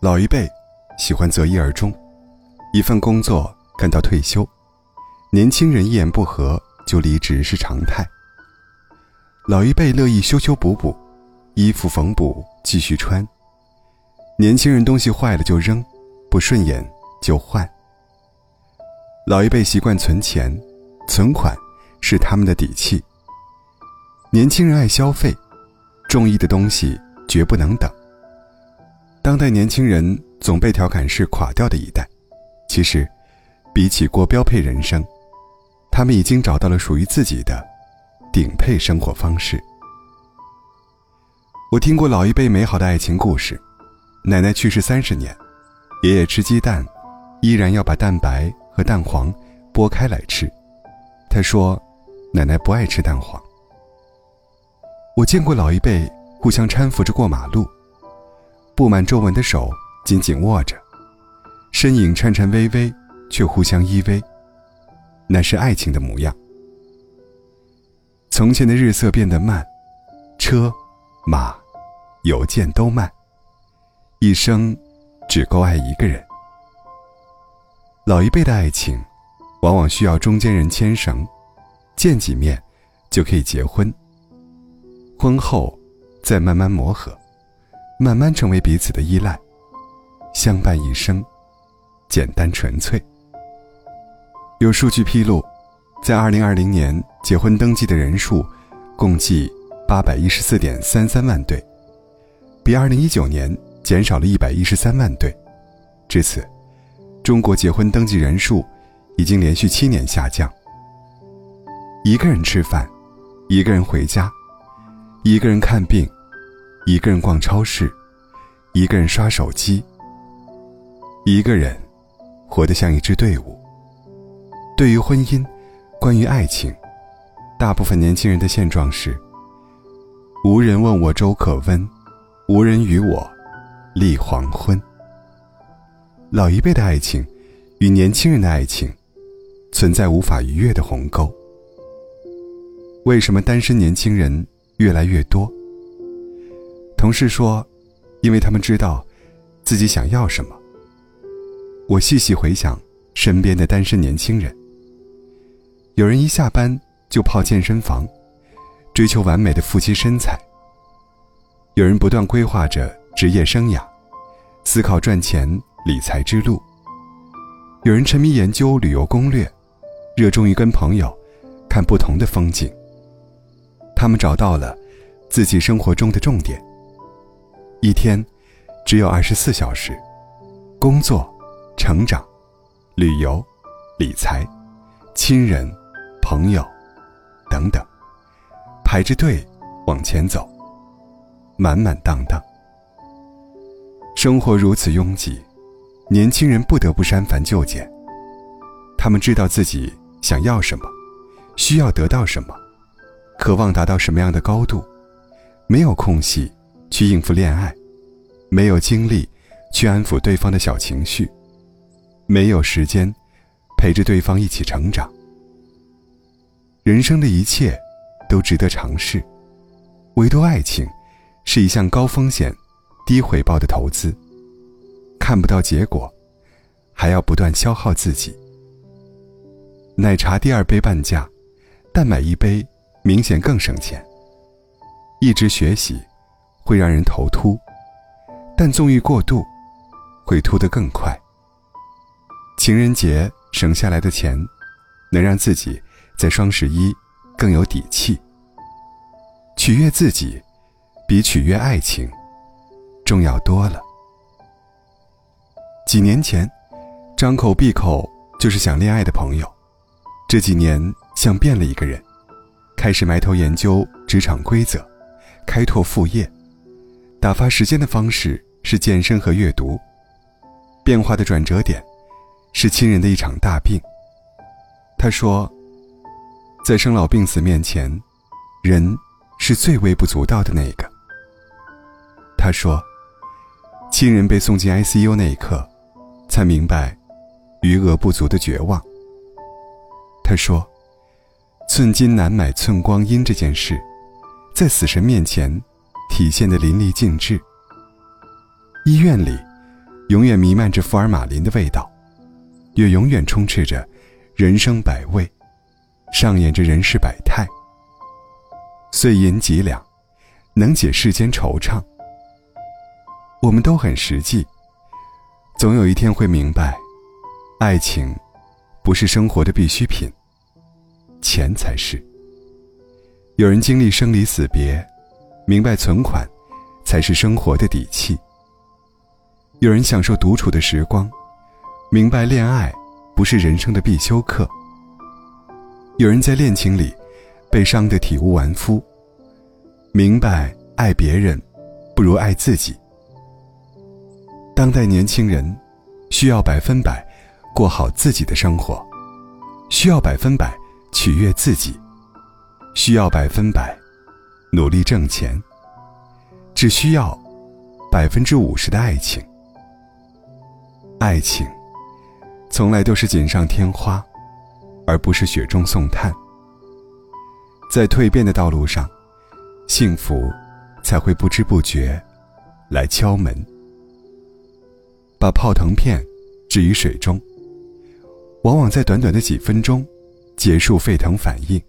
老一辈喜欢择一而终，一份工作干到退休，年轻人一言不合就离职是常态。老一辈乐意修修补补，衣服缝补继续穿。年轻人东西坏了就扔，不顺眼就换。老一辈习惯存钱，存款是他们的底气。年轻人爱消费，中意的东西绝不能等。当代年轻人总被调侃是垮掉的一代，其实，比起过标配人生，他们已经找到了属于自己的顶配生活方式。我听过老一辈美好的爱情故事，奶奶去世三十年，爷爷吃鸡蛋，依然要把蛋白和蛋黄剥开来吃。他说，奶奶不爱吃蛋黄。我见过老一辈互相搀扶着过马路。布满皱纹的手紧紧握着，身影颤颤巍巍，却互相依偎。那是爱情的模样。从前的日色变得慢，车、马、邮件都慢，一生只够爱一个人。老一辈的爱情，往往需要中间人牵绳，见几面就可以结婚。婚后再慢慢磨合。慢慢成为彼此的依赖，相伴一生，简单纯粹。有数据披露，在二零二零年结婚登记的人数共计八百一十四点三三万对，比二零一九年减少了一百一十三万对。至此，中国结婚登记人数已经连续七年下降。一个人吃饭，一个人回家，一个人看病。一个人逛超市，一个人刷手机，一个人活得像一支队伍。对于婚姻，关于爱情，大部分年轻人的现状是：无人问我粥可温，无人与我立黄昏。老一辈的爱情与年轻人的爱情存在无法逾越的鸿沟。为什么单身年轻人越来越多？同事说：“因为他们知道自己想要什么。”我细细回想身边的单身年轻人，有人一下班就泡健身房，追求完美的腹肌身材；有人不断规划着职业生涯，思考赚钱理财之路；有人沉迷研究旅游攻略，热衷于跟朋友看不同的风景。他们找到了自己生活中的重点。一天，只有二十四小时，工作、成长、旅游、理财、亲人、朋友，等等，排着队往前走，满满当当。生活如此拥挤，年轻人不得不删繁就简。他们知道自己想要什么，需要得到什么，渴望达到什么样的高度，没有空隙。去应付恋爱，没有精力去安抚对方的小情绪，没有时间陪着对方一起成长。人生的一切都值得尝试，唯独爱情是一项高风险、低回报的投资。看不到结果，还要不断消耗自己。奶茶第二杯半价，但买一杯明显更省钱。一直学习。会让人头秃，但纵欲过度，会秃得更快。情人节省下来的钱，能让自己在双十一更有底气。取悦自己，比取悦爱情重要多了。几年前，张口闭口就是想恋爱的朋友，这几年像变了一个人，开始埋头研究职场规则，开拓副业。打发时间的方式是健身和阅读，变化的转折点是亲人的一场大病。他说，在生老病死面前，人是最微不足道的那个。他说，亲人被送进 ICU 那一刻，才明白余额不足的绝望。他说，寸金难买寸光阴这件事，在死神面前。体现的淋漓尽致。医院里，永远弥漫着福尔马林的味道，也永远充斥着人生百味，上演着人世百态。碎银几两，能解世间惆怅。我们都很实际，总有一天会明白，爱情不是生活的必需品，钱才是。有人经历生离死别，明白存款才是生活的底气。有人享受独处的时光，明白恋爱不是人生的必修课。有人在恋情里被伤得体无完肤，明白爱别人不如爱自己。当代年轻人需要百分百过好自己的生活，需要百分百取悦自己，需要百分百努力挣钱，只需要百分之五十的爱情。爱情，从来都是锦上添花，而不是雪中送炭。在蜕变的道路上，幸福才会不知不觉来敲门。把泡腾片置于水中，往往在短短的几分钟结束沸腾反应。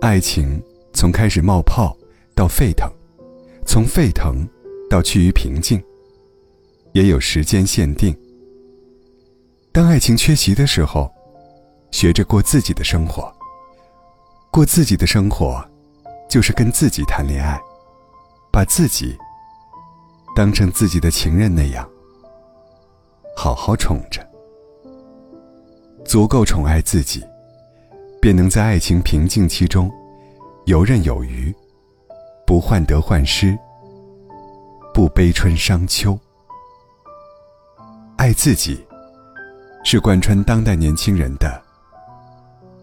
爱情从开始冒泡到沸腾，从沸腾到趋于平静。也有时间限定。当爱情缺席的时候，学着过自己的生活。过自己的生活，就是跟自己谈恋爱，把自己当成自己的情人那样，好好宠着。足够宠爱自己，便能在爱情平静期中游刃有余，不患得患失，不悲春伤秋。爱自己，是贯穿当代年轻人的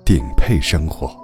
顶配生活。